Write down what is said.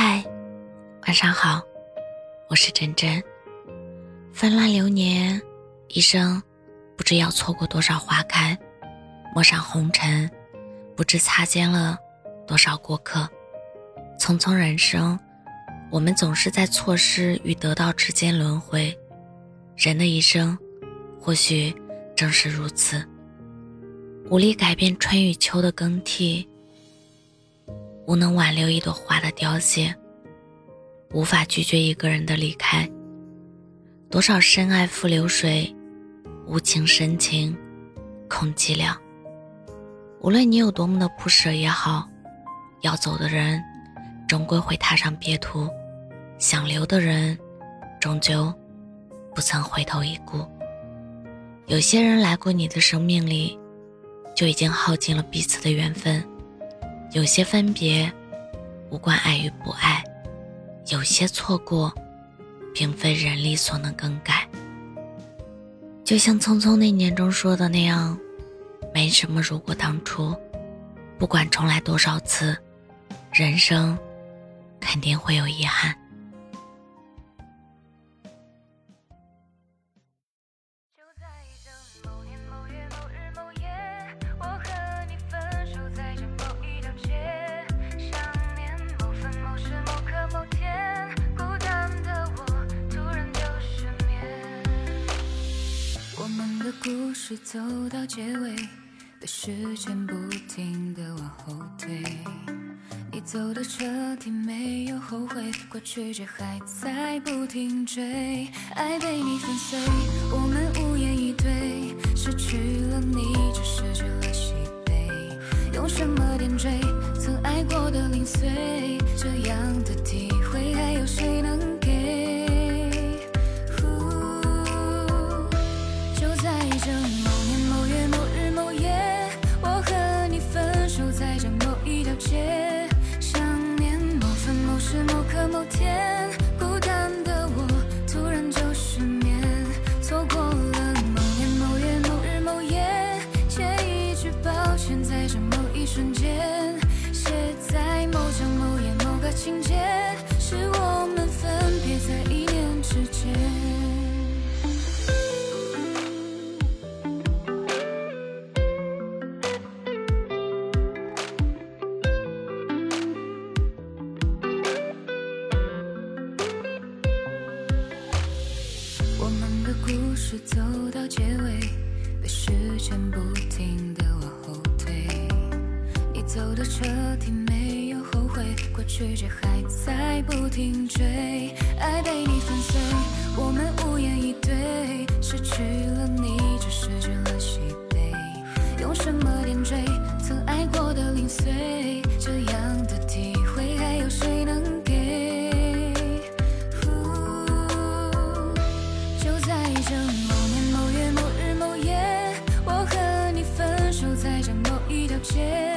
嗨，晚上好，我是真真。纷乱流年，一生不知要错过多少花开，陌上红尘，不知擦肩了多少过客。匆匆人生，我们总是在错失与得到之间轮回。人的一生，或许正是如此，无力改变春与秋的更替。无能挽留一朵花的凋谢，无法拒绝一个人的离开。多少深爱付流水，无情深情空寂寥。无论你有多么的不舍也好，要走的人终归会踏上别途，想留的人终究不曾回头一顾。有些人来过你的生命里，就已经耗尽了彼此的缘分。有些分别无关爱与不爱，有些错过并非人力所能更改。就像《匆匆那年》中说的那样，没什么如果当初，不管重来多少次，人生肯定会有遗憾。故事走到结尾，被时间不停的往后推。你走的彻底，没有后悔，过去却还在不停追。爱被你粉碎，我们无言以对。失去了你，就失去了喜悲。用什么点缀曾爱过的零碎？现在这某一瞬间写在某张某页某个情节是我们分别在一念之间我们的故事走到结尾被时间不停的往后走的彻底没有后悔？过去却还在不停追，爱被你粉碎，我们无言以对。失去了你，就失去了喜悲。用什么点缀曾爱过的零碎？这样的体会，还有谁能给？就在这某年某月某日某夜，我和你分手在这某一条街。